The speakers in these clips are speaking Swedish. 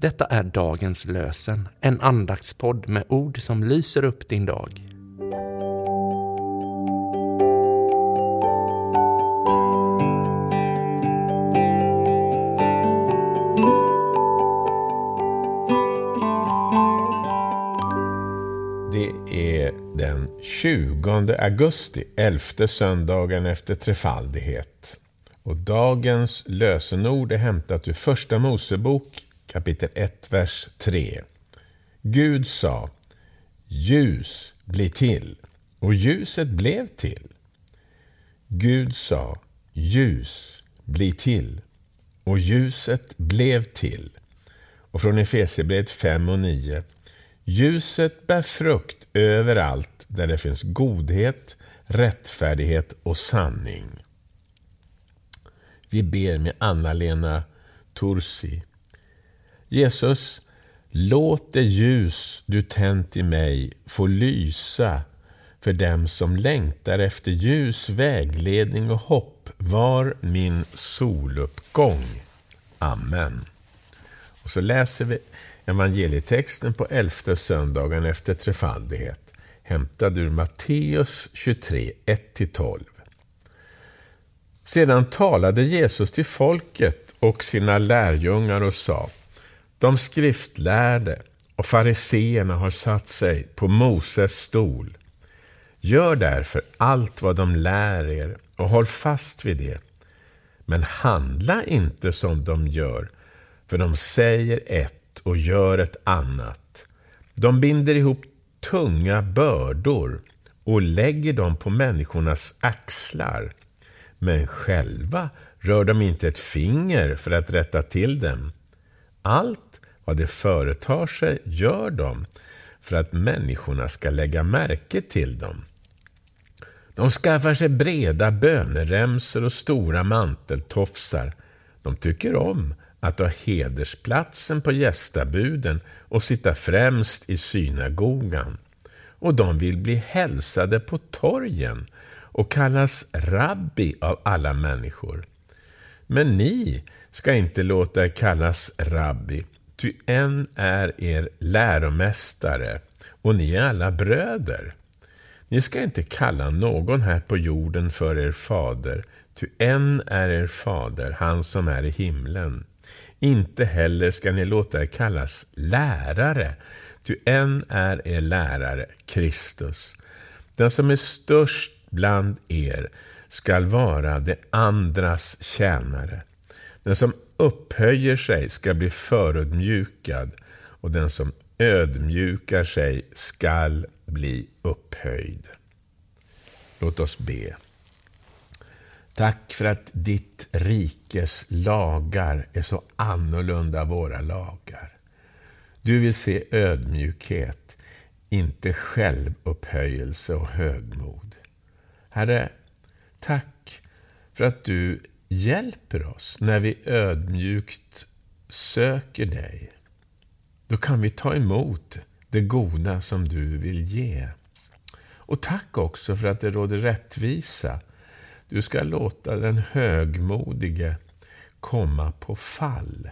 Detta är dagens lösen, en andaktspodd med ord som lyser upp din dag. Det är den 20 augusti, elfte söndagen efter trefaldighet. Och dagens lösenord är hämtat ur Första Mosebok kapitel 1, vers 3. Gud sa, ljus bli till, och ljuset blev till. Gud sa, ljus bli till, och ljuset blev till. Och från Efesierbrevet 5 och 9. Ljuset bär frukt överallt där det finns godhet, rättfärdighet och sanning. Vi ber med Anna-Lena Tursi. Jesus, låt det ljus du tänt i mig få lysa för dem som längtar efter ljus, vägledning och hopp var min soluppgång. Amen. Och så läser vi evangelietexten på elfte söndagen efter trefaldighet, hämtad ur Matteus 23, 1-12. Sedan talade Jesus till folket och sina lärjungar och sa de skriftlärde och fariseerna har satt sig på Moses stol. Gör därför allt vad de lär er och håll fast vid det. Men handla inte som de gör, för de säger ett och gör ett annat. De binder ihop tunga bördor och lägger dem på människornas axlar men själva rör de inte ett finger för att rätta till dem. Allt vad de företar sig gör de för att människorna ska lägga märke till dem. De skaffar sig breda böneremsor och stora manteltofsar. De tycker om att ha hedersplatsen på gästabuden och sitta främst i synagogan. Och de vill bli hälsade på torgen och kallas rabbi av alla människor. Men ni ska inte låta er kallas rabbi, ty en är er läromästare och ni är alla bröder. Ni ska inte kalla någon här på jorden för er fader, ty en är er fader, han som är i himlen. Inte heller ska ni låta er kallas lärare, ty en är er lärare, Kristus. Den som är störst bland er skall vara det andras tjänare. Den som upphöjer sig ska bli förödmjukad och den som ödmjukar sig skall bli upphöjd. Låt oss be. Tack för att ditt rikes lagar är så annorlunda våra lagar. Du vill se ödmjukhet, inte självupphöjelse och högmod. Herre, tack för att du hjälper oss när vi ödmjukt söker dig. Då kan vi ta emot det goda som du vill ge. Och tack också för att det råder rättvisa. Du ska låta den högmodige komma på fall.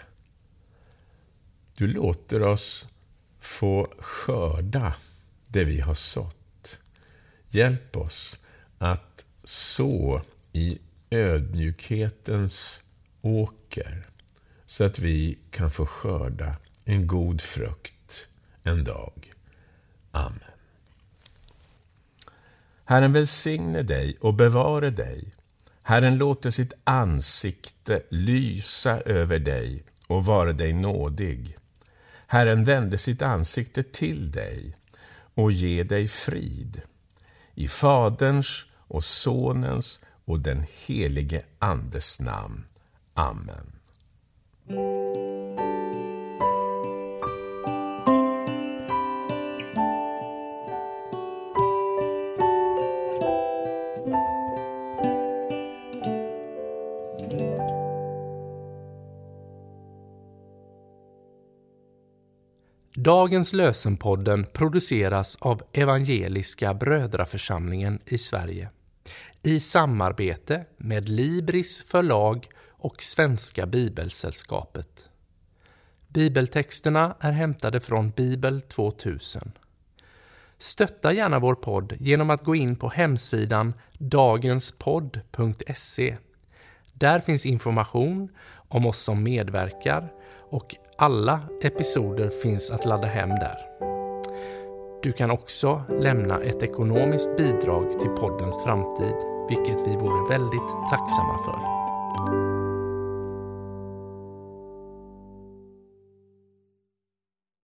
Du låter oss få skörda det vi har sått. Hjälp oss att så i ödmjukhetens åker så att vi kan få skörda en god frukt en dag. Amen. Herren välsigne dig och bevare dig. Herren låter sitt ansikte lysa över dig och vara dig nådig. Herren vände sitt ansikte till dig och ge dig frid. I Faderns och Sonens och den helige Andes namn. Amen. Dagens lösenpodden produceras av Evangeliska Brödraförsamlingen i Sverige i samarbete med Libris förlag och Svenska Bibelsällskapet. Bibeltexterna är hämtade från Bibel 2000. Stötta gärna vår podd genom att gå in på hemsidan dagenspodd.se. Där finns information om oss som medverkar och alla episoder finns att ladda hem där. Du kan också lämna ett ekonomiskt bidrag till poddens framtid, vilket vi vore väldigt tacksamma för.